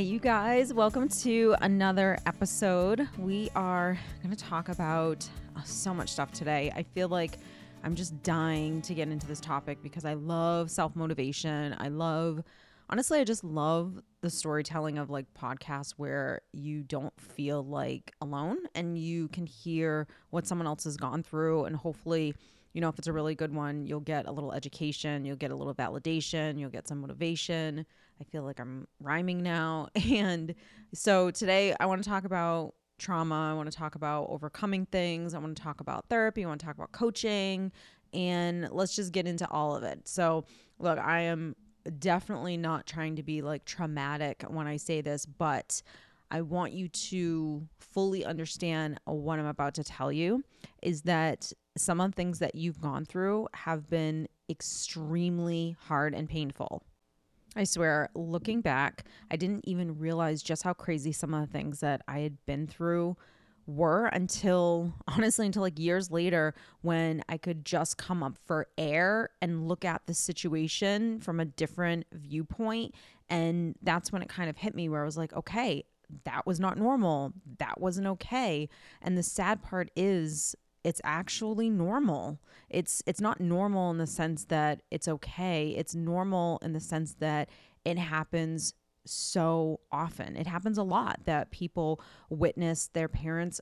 Hey, you guys, welcome to another episode. We are going to talk about uh, so much stuff today. I feel like I'm just dying to get into this topic because I love self motivation. I love, honestly, I just love the storytelling of like podcasts where you don't feel like alone and you can hear what someone else has gone through and hopefully you know, if it's a really good one, you'll get a little education, you'll get a little validation, you'll get some motivation. I feel like I'm rhyming now. And so today I want to talk about trauma. I want to talk about overcoming things. I want to talk about therapy. I want to talk about coaching. And let's just get into all of it. So, look, I am definitely not trying to be like traumatic when I say this, but I want you to fully understand what I'm about to tell you is that some of the things that you've gone through have been extremely hard and painful. I swear, looking back, I didn't even realize just how crazy some of the things that I had been through were until honestly until like years later when I could just come up for air and look at the situation from a different viewpoint. And that's when it kind of hit me where I was like okay that was not normal. That wasn't okay. And the sad part is it's actually normal. It's it's not normal in the sense that it's okay. It's normal in the sense that it happens so often. It happens a lot that people witness their parents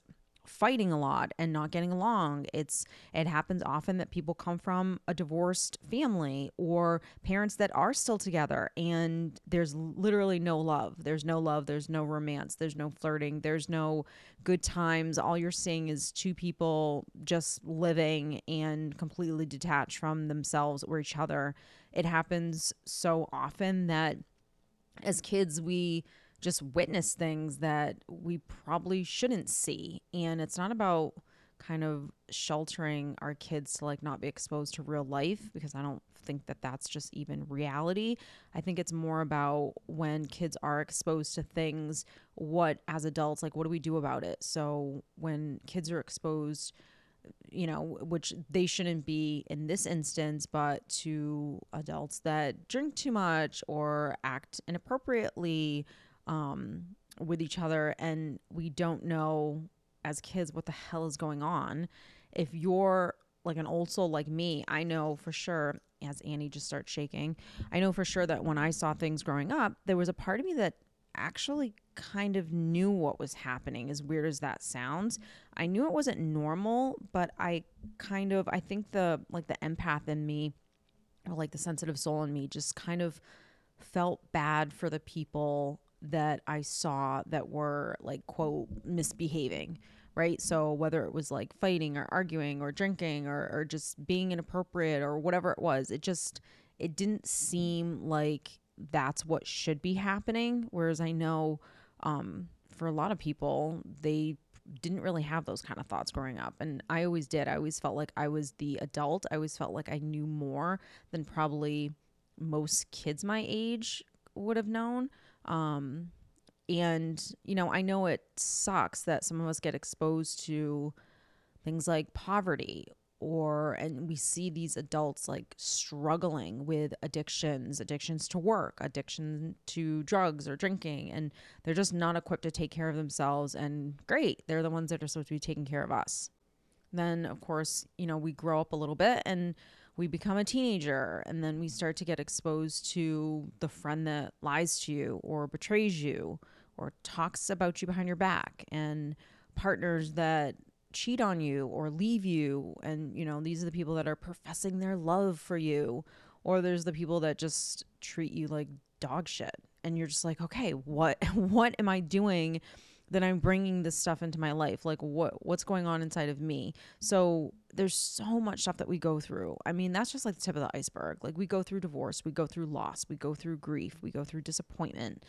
fighting a lot and not getting along. It's it happens often that people come from a divorced family or parents that are still together and there's literally no love. There's no love, there's no romance, there's no flirting, there's no good times. All you're seeing is two people just living and completely detached from themselves or each other. It happens so often that as kids we just witness things that we probably shouldn't see. And it's not about kind of sheltering our kids to like not be exposed to real life because I don't think that that's just even reality. I think it's more about when kids are exposed to things, what as adults, like, what do we do about it? So when kids are exposed, you know, which they shouldn't be in this instance, but to adults that drink too much or act inappropriately um, with each other and we don't know as kids what the hell is going on. If you're like an old soul like me, I know for sure, as Annie just starts shaking, I know for sure that when I saw things growing up, there was a part of me that actually kind of knew what was happening, as weird as that sounds. I knew it wasn't normal, but I kind of, I think the like the empath in me, or like the sensitive soul in me, just kind of felt bad for the people that I saw that were like, quote, misbehaving, right? So whether it was like fighting or arguing or drinking or, or just being inappropriate or whatever it was, it just, it didn't seem like that's what should be happening. Whereas I know um, for a lot of people, they didn't really have those kind of thoughts growing up. And I always did. I always felt like I was the adult. I always felt like I knew more than probably most kids my age would have known. Um, and, you know, I know it sucks that some of us get exposed to things like poverty or and we see these adults like struggling with addictions addictions to work addiction to drugs or drinking and they're just not equipped to take care of themselves and great they're the ones that are supposed to be taking care of us. Then of course you know we grow up a little bit and we become a teenager and then we start to get exposed to the friend that lies to you or betrays you or talks about you behind your back and partners that cheat on you or leave you. And you know these are the people that are professing their love for you or there's the people that just treat you like dog shit. And you're just like okay what what am i doing that I'm bringing this stuff into my life. Like what what's going on inside of me. So there's so much stuff that we go through. I mean, that's just like the tip of the iceberg. Like we go through divorce, we go through loss, we go through grief, we go through disappointment.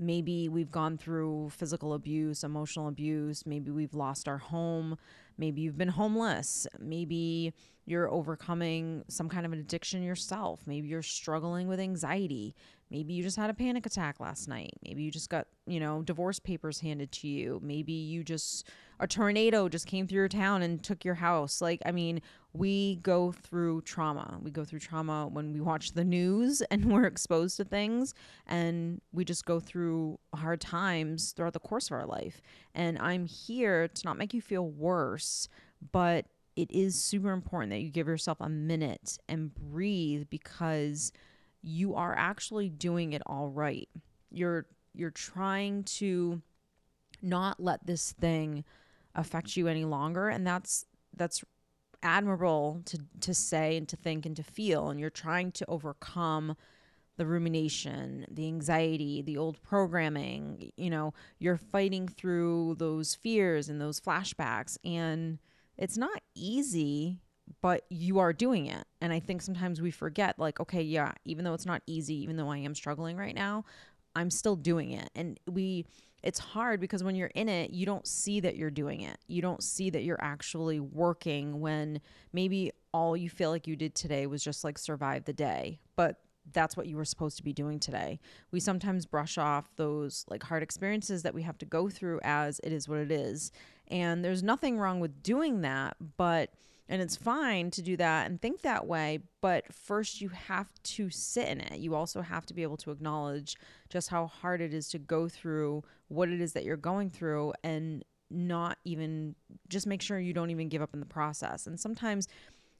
Maybe we've gone through physical abuse, emotional abuse, maybe we've lost our home, maybe you've been homeless, maybe you're overcoming some kind of an addiction yourself, maybe you're struggling with anxiety, maybe you just had a panic attack last night, maybe you just got, you know, divorce papers handed to you, maybe you just a tornado just came through your town and took your house. Like, I mean, we go through trauma. We go through trauma when we watch the news and we're exposed to things, and we just go through hard times throughout the course of our life. And I'm here to not make you feel worse, but it is super important that you give yourself a minute and breathe because you are actually doing it all right. You're you're trying to not let this thing affect you any longer and that's that's admirable to to say and to think and to feel and you're trying to overcome the rumination, the anxiety, the old programming, you know, you're fighting through those fears and those flashbacks and it's not easy, but you are doing it. And I think sometimes we forget like okay, yeah, even though it's not easy, even though I am struggling right now, I'm still doing it. And we it's hard because when you're in it, you don't see that you're doing it. You don't see that you're actually working when maybe all you feel like you did today was just like survive the day. But that's what you were supposed to be doing today. We sometimes brush off those like hard experiences that we have to go through as it is what it is. And there's nothing wrong with doing that, but and it's fine to do that and think that way, but first you have to sit in it. You also have to be able to acknowledge just how hard it is to go through what it is that you're going through and not even just make sure you don't even give up in the process. And sometimes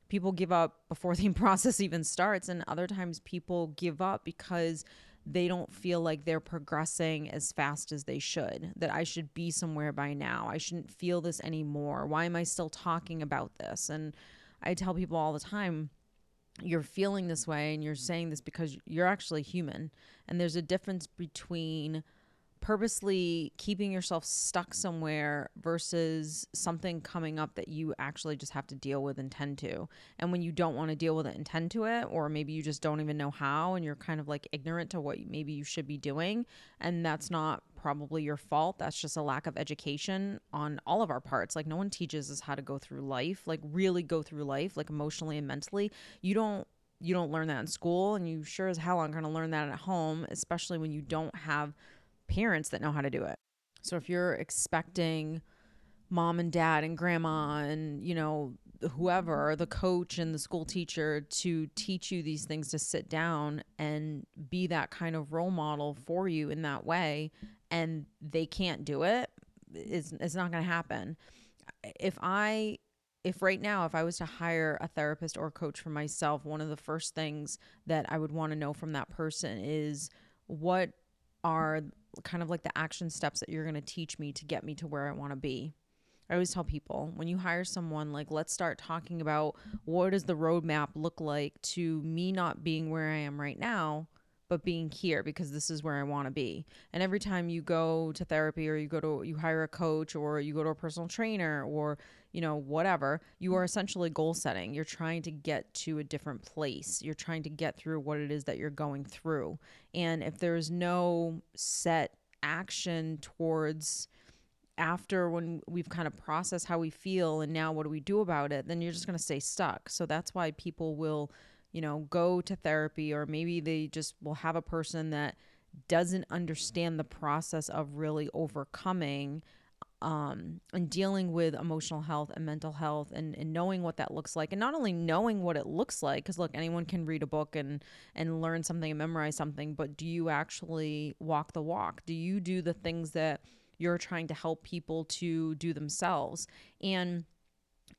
people give up before the process even starts and other times people give up because they don't feel like they're progressing as fast as they should, that I should be somewhere by now. I shouldn't feel this anymore. Why am I still talking about this? And I tell people all the time, you're feeling this way and you're saying this because you're actually human. And there's a difference between purposely keeping yourself stuck somewhere versus something coming up that you actually just have to deal with and tend to. And when you don't want to deal with it and tend to it, or maybe you just don't even know how and you're kind of like ignorant to what maybe you should be doing, and that's not probably your fault. That's just a lack of education on all of our parts. Like, no one teaches us how to go through life, like, really go through life, like emotionally and mentally. You don't you don't learn that in school and you sure as hell aren't going to learn that at home especially when you don't have parents that know how to do it. So if you're expecting mom and dad and grandma and, you know, whoever, the coach and the school teacher to teach you these things to sit down and be that kind of role model for you in that way and they can't do it, it's, it's not going to happen. If I if right now if i was to hire a therapist or a coach for myself one of the first things that i would want to know from that person is what are kind of like the action steps that you're going to teach me to get me to where I want to be. I always tell people when you hire someone, like, let's start talking about what does the roadmap look like to me not being where I am right now, but being here because this is where I want to be. And every time you go to therapy or you go to, you hire a coach or you go to a personal trainer or, you know, whatever, you are essentially goal setting. You're trying to get to a different place. You're trying to get through what it is that you're going through. And if there's no set action towards after when we've kind of processed how we feel and now what do we do about it, then you're just going to stay stuck. So that's why people will, you know, go to therapy or maybe they just will have a person that doesn't understand the process of really overcoming um, and dealing with emotional health and mental health and, and knowing what that looks like. And not only knowing what it looks like because look anyone can read a book and and learn something and memorize something but do you actually walk the walk? Do you do the things that you're trying to help people to do themselves? And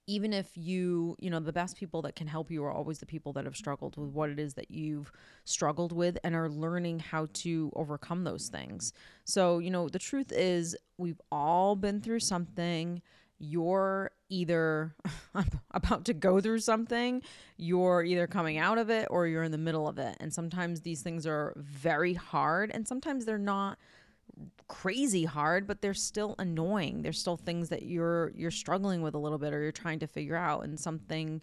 even if you, you know, the best people that can help you are always the people that have struggled with what it is that you've struggled with and are learning how to overcome those things. So, you know, the truth is, we've all been through something. You're either about to go through something, you're either coming out of it or you're in the middle of it. And sometimes these things are very hard and sometimes they're not crazy hard but they're still annoying there's still things that you're you're struggling with a little bit or you're trying to figure out and something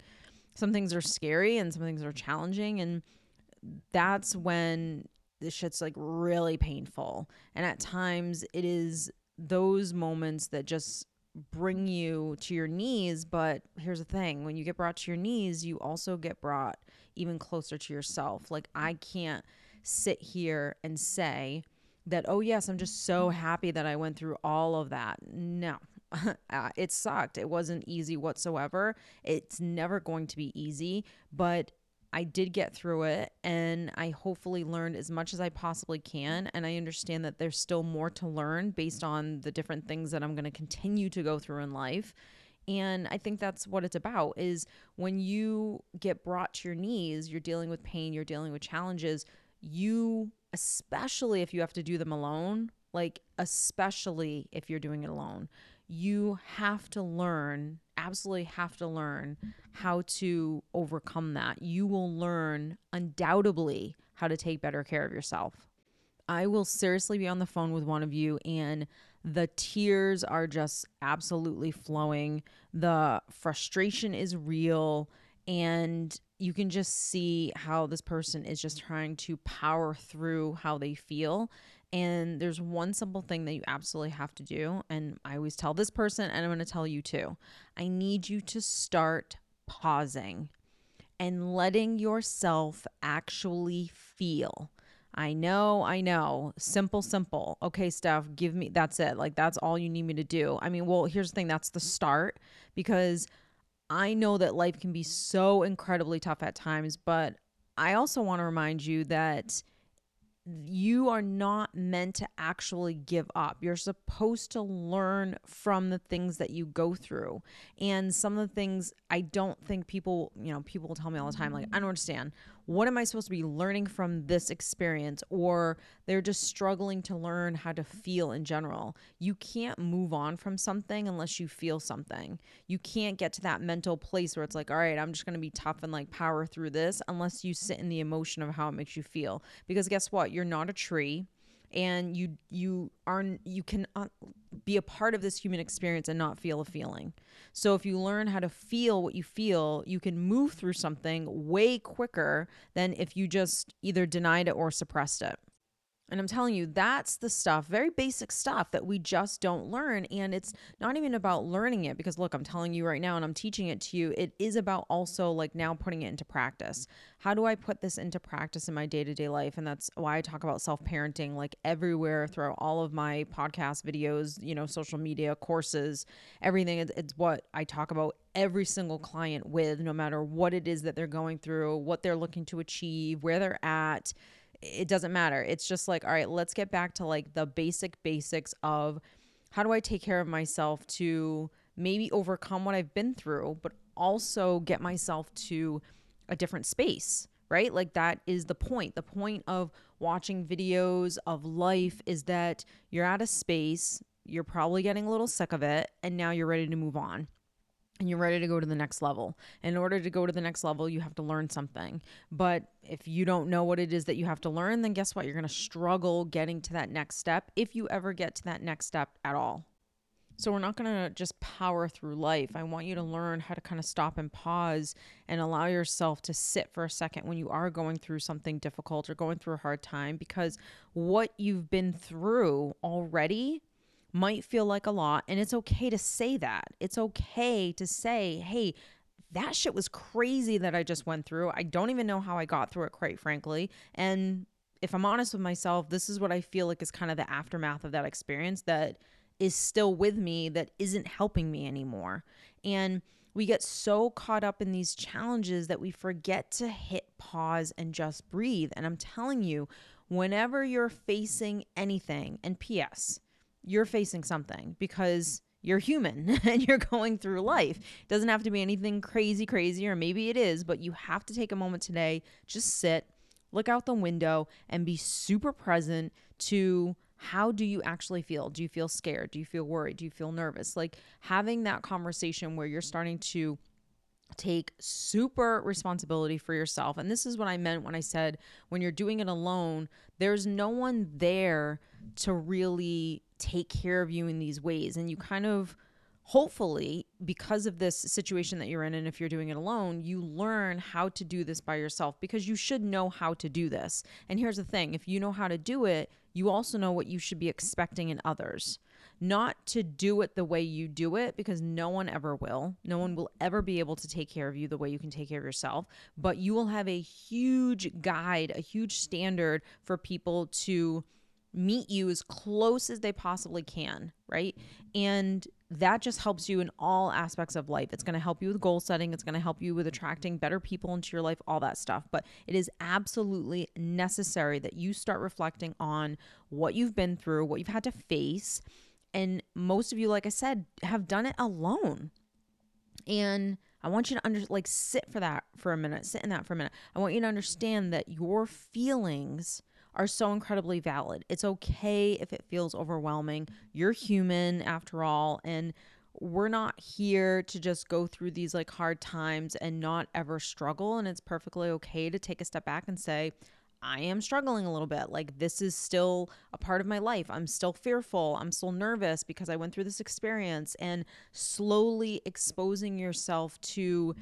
some things are scary and some things are challenging and that's when this shit's like really painful and at times it is those moments that just bring you to your knees. But here's the thing when you get brought to your knees, you also get brought even closer to yourself. Like, I can't sit here and say that, oh, yes, I'm just so happy that I went through all of that. No, uh, it sucked. It wasn't easy whatsoever. It's never going to be easy, but I did get through it and I hopefully learned as much as I possibly can. And I understand that there's still more to learn based on the different things that I'm going to continue to go through in life. And I think that's what it's about is when you get brought to your knees, you're dealing with pain, you're dealing with challenges, you especially if you have to do them alone, like especially if you're doing it alone, you have to learn, absolutely have to learn how to overcome that. You will learn undoubtedly how to take better care of yourself. I will seriously be on the phone with one of you and the tears are just absolutely flowing. The frustration is real and you can just see how this person is just trying to power through how they feel and there's one simple thing that you absolutely have to do. And I always tell this person, and I'm going to tell you too. I need you to start pausing and letting yourself actually feel. I know, I know. Simple, simple. Okay, Steph, give me that's it. Like, that's all you need me to do. I mean, well, here's the thing that's the start because I know that life can be so incredibly tough at times, but I also want to remind you that you are not meant to actually give up. You're supposed to learn from the things that you go through. And some of the things I don't think people, you know, people tell me all the time, like, I don't understand what am I supposed to be learning from this experience? Or they're just struggling to learn how to feel in general. You can't move on from something unless you feel something. You can't get to that mental place where it's like, all right, I'm just going to be tough and like power through this unless you sit in the emotion of how it makes you feel. Because guess what? You're not a tree and you you aren't you can uh, be a part of this human experience and not feel a feeling. So if you learn how to feel what you feel, you can move through something way quicker than if you just either denied it or suppressed it. And I'm telling you, that's the stuff, very basic stuff that we just don't learn. And it's not even about learning it because, look, I'm telling you right now and I'm teaching it to you. It is about also like now putting it into practice. How do I put this into practice in my day to day life? And that's why I talk about self parenting like everywhere throughout all of my podcast videos, you know, social media, courses, everything. It's what I talk about every single client with, no matter what it is that they're going through, what they're looking to achieve, where they're at it doesn't matter. It's just like, all right, let's get back to like the basic basics of how do I take care of myself to maybe overcome what I've been through, but also get myself to a different space, right? Like that is the point. The point of watching videos of life is that you're at a space, you're probably getting a little sick of it, and now you're ready to move on and you're ready to go to the next level. In order to go to the next level, you have to learn something. But if you don't know what it is that you have to learn, then guess what? You're going to struggle getting to that next step if you ever get to that next step at all. So we're not going to just power through life. I want you to learn how to kind of stop and pause and allow yourself to sit for a second when you are going through something difficult or going through a hard time because what you've been through already might feel like a lot. And it's okay to say that. It's okay to say, hey, that shit was crazy that I just went through. I don't even know how I got through it, quite frankly. And if I'm honest with myself, this is what I feel like is kind of the aftermath of that experience that is still with me, that isn't helping me anymore. And we get so caught up in these challenges that we forget to hit pause and just breathe. And I'm telling you, whenever you're facing anything, and P.S., you're facing something because you're human and you're going through life. It doesn't have to be anything crazy, crazy, or maybe it is, but you have to take a moment today, just sit, look out the window, and be super present to how do you actually feel? Do you feel scared? Do you feel worried? Do you feel nervous? Like having that conversation where you're starting to take super responsibility for yourself. And this is what I meant when I said when you're doing it alone, there's no one there to really take care of you in these ways. And you kind of, hopefully, because of this situation that you're in, and if you're doing it alone, you learn how to do this by yourself because you should know how to do this. And here's the thing if you know how to do it, you also know what you should be expecting in others. not to do it the way you do it because no one ever will. No one will ever be able to take care of you the way you can take care of yourself, but you will have a huge guide, a huge standard for people to meet you as close as they possibly can, right? And that just helps you in all aspects of life. It's going to help you with goal setting, it's going to help you with attracting better people into your life, all that stuff. But it is absolutely necessary that you start reflecting on what you've been through, what you've had to face. And most of you, like I said, have done it alone. And I want you to under like sit for that for a minute, sit in that for a minute. I want you to understand that your feelings are so incredibly valid. It's okay if it feels overwhelming. You're human after all. And we're not here to just go through these like hard times and not ever struggle. And it's perfectly okay to take a step back and say, I am struggling a little bit. Like, this is still a part of my life. I'm still fearful. I'm still nervous because I went through this experience. And slowly exposing yourself to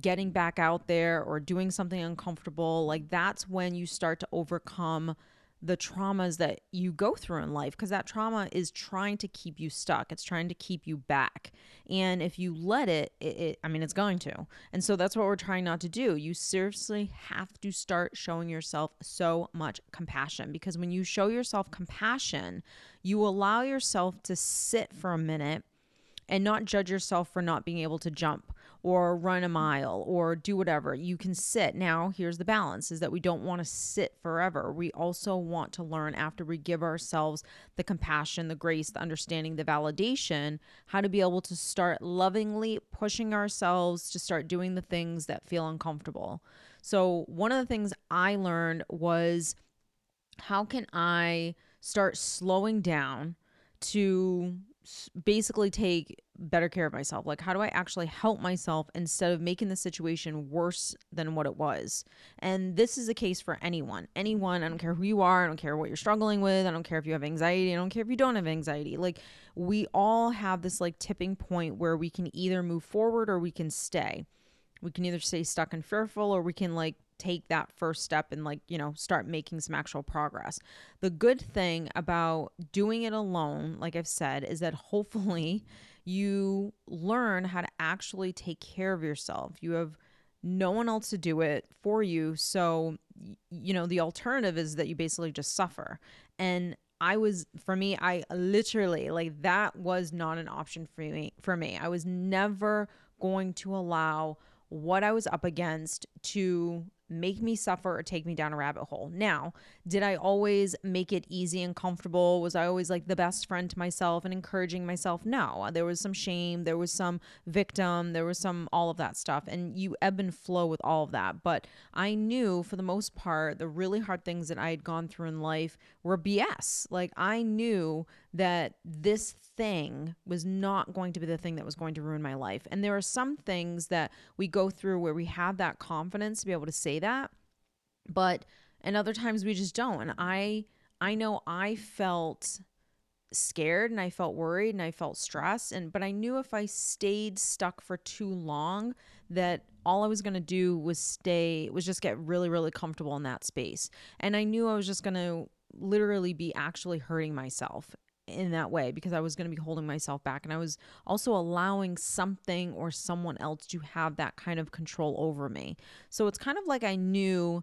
getting back out there or doing something uncomfortable, like that's when you start to overcome the traumas that you go through in life because that trauma is trying to keep you stuck. It's trying to keep you back. And if you let it, it, it, I mean, it's going to. And so that's what we're trying not to do. You seriously have to start showing yourself so much compassion because when you show yourself compassion, you allow yourself to sit for a minute and not judge yourself for not being able to jump or run a mile or do whatever. You can sit. Now, here's the balance is that we don't want to sit forever. We also want to learn after we give ourselves the compassion, the grace, the understanding, the validation, how to be able to start lovingly pushing ourselves to start doing the things that feel uncomfortable. So, one of the things I learned was how can I start slowing down to basically take better care of myself? Like, how do I actually help myself instead of making the situation worse than what it was? And this is a case for anyone. Anyone, I don't care who you are, I don't care what you're struggling with, I don't care if you have anxiety, I don't care if you don't have anxiety. Like, we all have this like tipping point where we can either move forward or we can stay. We can either stay stuck and fearful or we can like take that first step and like you know start making some actual progress. The good thing about doing it alone like i've said is that hopefully you learn how to actually take care of yourself. You have no one else to do it for you. So you know the alternative is that you basically just suffer. And I was for me I literally like that was not an option for me for me. I was never going to allow what I was up against to make me suffer or take me down a rabbit hole. Now, did I always make it easy and comfortable? Was I always like the best friend to myself and encouraging myself? No. There was some shame, there was some victim, there was some all of that stuff. And you ebb and flow with all of that. But I knew for the most part, the really hard things that I had gone through in life were BS. Like I knew that this thing was not going to be the thing that was going to ruin my life. And there are some things that we go through where we have that confidence to be able to say that, but and other times we just don't. And I I know I felt scared and I felt worried and I felt stressed and but I knew if I stayed stuck for too long that all I was going to do was stay was just get really really comfortable in that space. And I knew I was just going to literally be actually hurting myself in that way because I was going to be holding myself back and I was also allowing something or someone else to have that kind of control over me. So it's kind of like I knew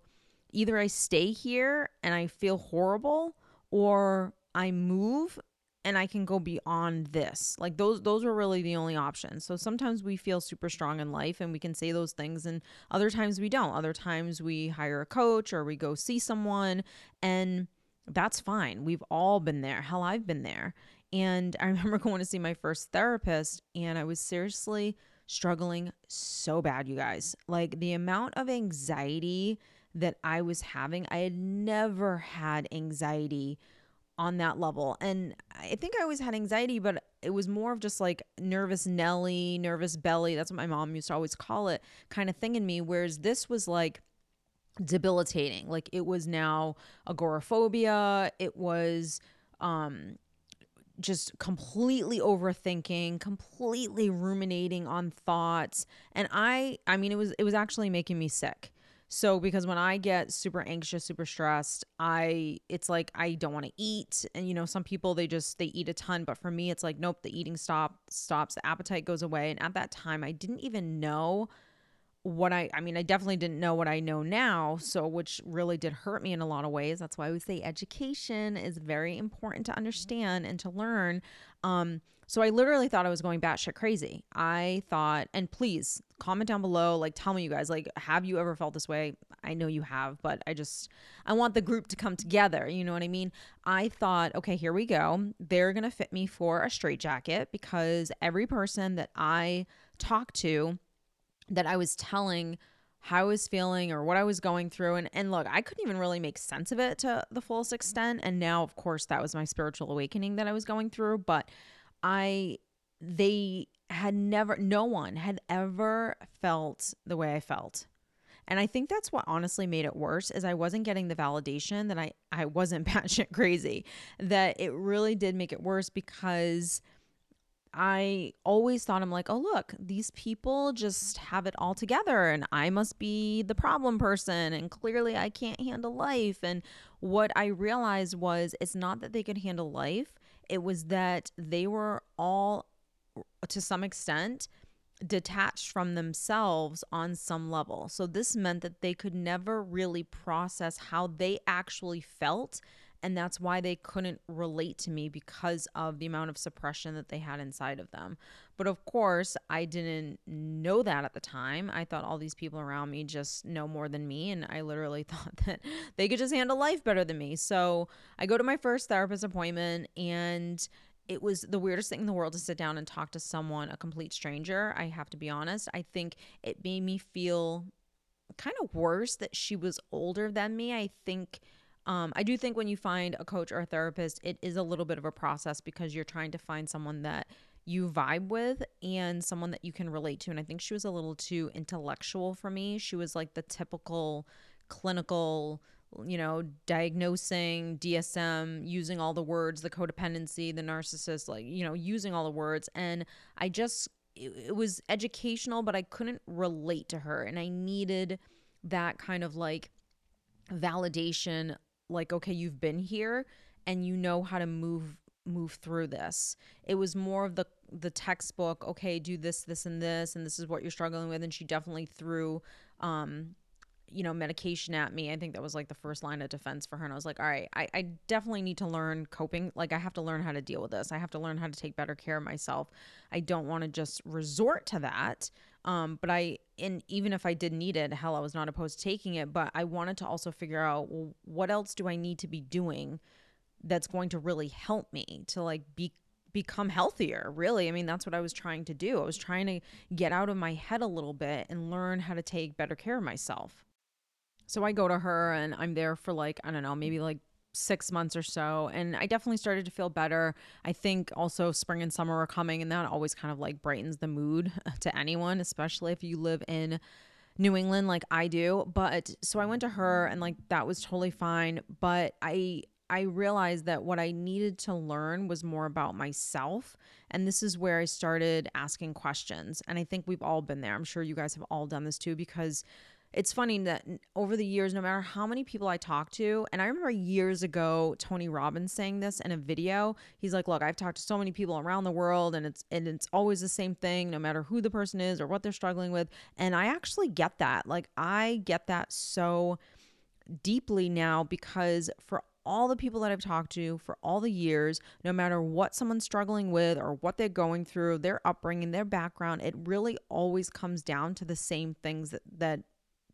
either I stay here and I feel horrible or I move and I can go beyond this. Like those those were really the only options. So sometimes we feel super strong in life and we can say those things and other times we don't. Other times we hire a coach or we go see someone and that's fine. We've all been there. Hell, I've been there. And I remember going to see my first therapist, and I was seriously struggling so bad, you guys. Like the amount of anxiety that I was having, I had never had anxiety on that level. And I think I always had anxiety, but it was more of just like nervous Nelly, nervous belly. That's what my mom used to always call it, kind of thing in me. Whereas this was like, debilitating. Like it was now agoraphobia. It was um just completely overthinking, completely ruminating on thoughts. And I I mean it was it was actually making me sick. So because when I get super anxious, super stressed, I it's like I don't want to eat. And you know, some people they just they eat a ton, but for me it's like nope, the eating stop stops, the appetite goes away. And at that time I didn't even know what I I mean, I definitely didn't know what I know now, so which really did hurt me in a lot of ways. That's why I would say education is very important to understand and to learn. Um, so I literally thought I was going batshit crazy. I thought, and please comment down below, like tell me you guys, like, have you ever felt this way? I know you have, but I just I want the group to come together. You know what I mean? I thought, okay, here we go. They're gonna fit me for a straitjacket because every person that I talk to that I was telling how I was feeling or what I was going through. And, and look, I couldn't even really make sense of it to the fullest extent. And now, of course, that was my spiritual awakening that I was going through. But I, they had never, no one had ever felt the way I felt. And I think that's what honestly made it worse is I wasn't getting the validation that I, I wasn't batshit crazy. That it really did make it worse because I always thought I'm like, oh, look, these people just have it all together and I must be the problem person. And clearly I can't handle life. And what I realized was it's not that they could handle life, it was that they were all, to some extent, detached from themselves on some level. So this meant that they could never really process how they actually felt and that's why they couldn't relate to me because of the amount of suppression that they had inside of them. But of course, I didn't know that at the time. I thought all these people around me just know more than me. And I literally thought that they could just handle life better than me. So I go to my first therapist appointment and it was the weirdest thing in the world to sit down and talk to someone, a complete stranger. I have to be honest. I think it made me feel kind of worse that she was older than me. I think um, I do think when you find a coach or a therapist, it is a little bit of a process because you're trying to find someone that you vibe with and someone that you can relate to. And I think she was a little too intellectual for me. She was like the typical clinical, you know, diagnosing DSM, using all the words, the codependency, the narcissist, like, you know, using all the words. And I just, it, it was educational, but I couldn't relate to her. And I needed that kind of like, validation like okay you've been here and you know how to move move through this. It was more of the the textbook okay do this this and this and this is what you're struggling with and she definitely threw um you know medication at me. I think that was like the first line of defense for her and i was like all right I, I definitely need to learn coping like i have to learn how to deal with this. I have to learn how to take better care of myself. I don't want to just resort to that um, but I, and even if I did need it, hell, I was not opposed to taking it. But I wanted to also figure out well, what else do I need to be doing that's going to really help me to like be become healthier really i mean that's what i was trying to do i was trying to get out of my head a little bit and learn how to take better care of myself so i go to her and i'm there for like i don't know maybe like six months or so and i definitely started to feel better. I think also spring and summer are coming and that always kind of like brightens the mood to anyone especially if you live in new england like i do. But so i went to her and like that was totally fine. But i i realized that what i needed to learn was more about myself and this is where i started asking questions. And i think we've all been there. I'm sure you guys have all done this too because it's funny that over the years, no matter how many people I talk to, and I remember years ago Tony Robbins saying this in a video. He's like, "Look, I've talked to so many people around the world, and it's and it's always the same thing, no matter who the person is or what they're struggling with." And I actually get that. Like I get that so deeply now because for all the people that I've talked to for all the years, no matter what someone's struggling with or what they're going through, their upbringing, their background, it really always comes down to the same things that, that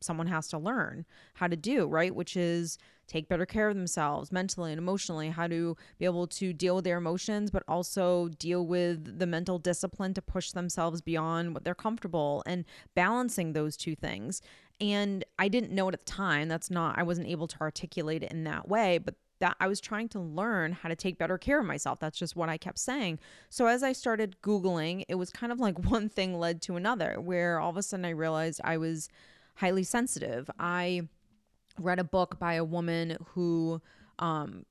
someone has to learn how to do, right? Which is take better care of themselves mentally and emotionally, how to be able to deal with their emotions, but also deal with the mental discipline to push themselves beyond what they're comfortable and balancing those two things. And I didn't know it at the time. That's not, I wasn't able to articulate it in that way, but that I was trying to learn how to take better care of myself. That's just what I kept saying. So as I started Googling, it was kind of like one thing led to another, where all of a sudden I realized I was highly sensitive. I read a book by a woman who um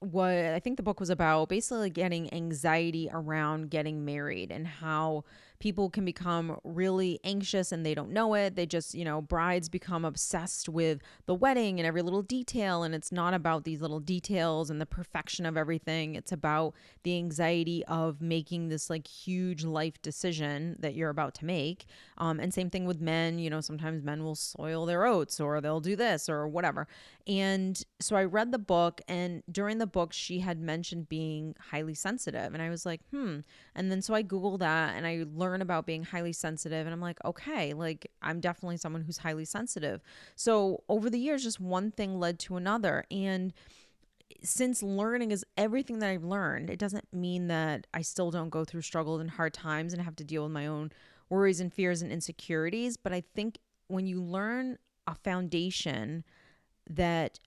what I think the book was about basically getting anxiety around getting married and how people can become really anxious and they don't know it. They just, you know, brides become obsessed with the wedding and every little detail. And it's not about these little details and the perfection of everything. It's about the anxiety of making this like huge life decision that you're about to make. Um, and same thing with men, you know, sometimes men will soil their oats or they'll do this or whatever. And so I read the book, and during the book, she had mentioned being highly sensitive. And I was like, hmm. And then so I Googled that and I learned about being highly sensitive. And I'm like, okay, like I'm definitely someone who's highly sensitive. So over the years, just one thing led to another. And since learning is everything that I've learned, it doesn't mean that I still don't go through struggles and hard times and have to deal with my own worries and fears and insecurities. But I think when you learn a foundation that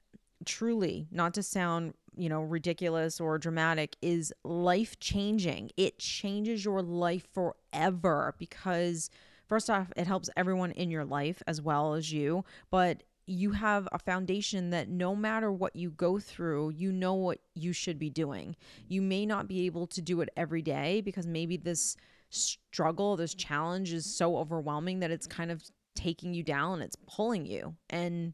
truly, not to sound, you know, ridiculous or dramatic, is life changing. It changes your life forever because, first off, it helps everyone in your life as well as you. But you have a foundation that no matter what you go through, you know what you should be doing. You may not be able to do it every day because maybe this struggle, this challenge is so overwhelming that it's kind of taking you down, it's pulling you. And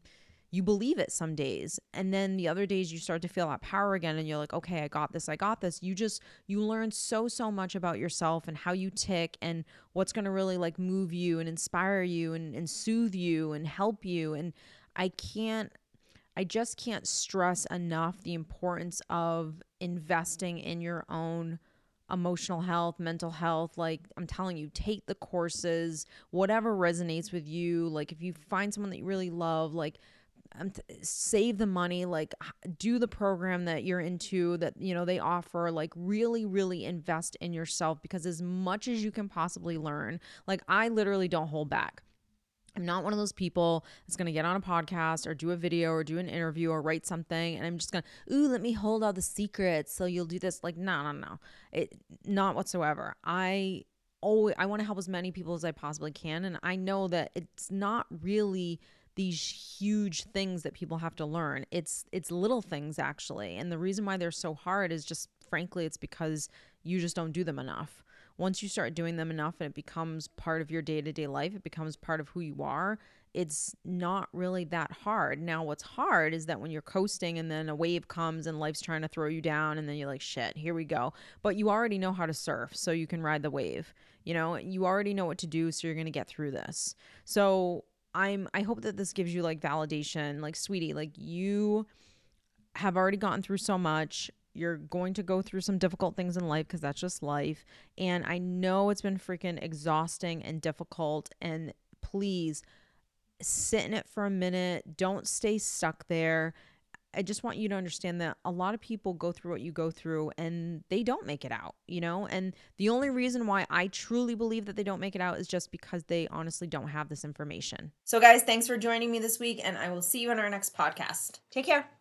you believe it some days and then the other days you start to feel that power again and you're like okay i got this i got this you just you learn so so much about yourself and how you tick and what's going to really like move you and inspire you and, and soothe you and help you and i can't i just can't stress enough the importance of investing in your own emotional health, mental health. Like I'm telling you, take the courses, whatever resonates with you. Like if you find someone that you really love, like um, save the money like do the program that you're into that you know they offer like really really invest in yourself because as much as you can possibly learn like i literally don't hold back I'm not one of those people that's going to get on a podcast or do a video or do an interview or write something and I'm just going to, ooh, let me hold all the secrets so you'll do this. Like, no, no, no. It not whatsoever. I always I want to help as many people as I possibly can and I know that it's not really these huge things that people have to learn. It's it's little things actually. And the reason why they're so hard is just frankly it's because you just don't do them enough. Once you start doing them enough and it becomes part of your day-to-day life, it becomes part of who you are. It's not really that hard. Now, what's hard is that when you're coasting and then a wave comes and life's trying to throw you down, and then you're like, shit, here we go. But you already know how to surf, so you can ride the wave. You know, you already know what to do, so you're going to get through this. So, I'm I hope that this gives you like validation, like sweetie, like you have already gotten through so much. You're going to go through some difficult things in life because that's just life. And I know it's been freaking exhausting and difficult. And please sit in it for a minute. Don't stay stuck there. I just want you to understand that a lot of people go through what you go through and they don't make it out, you know? And the only reason why I truly believe that they don't make it out is just because they honestly don't have this information. So, guys, thanks for joining me this week, and I will see you in our next podcast. Take care.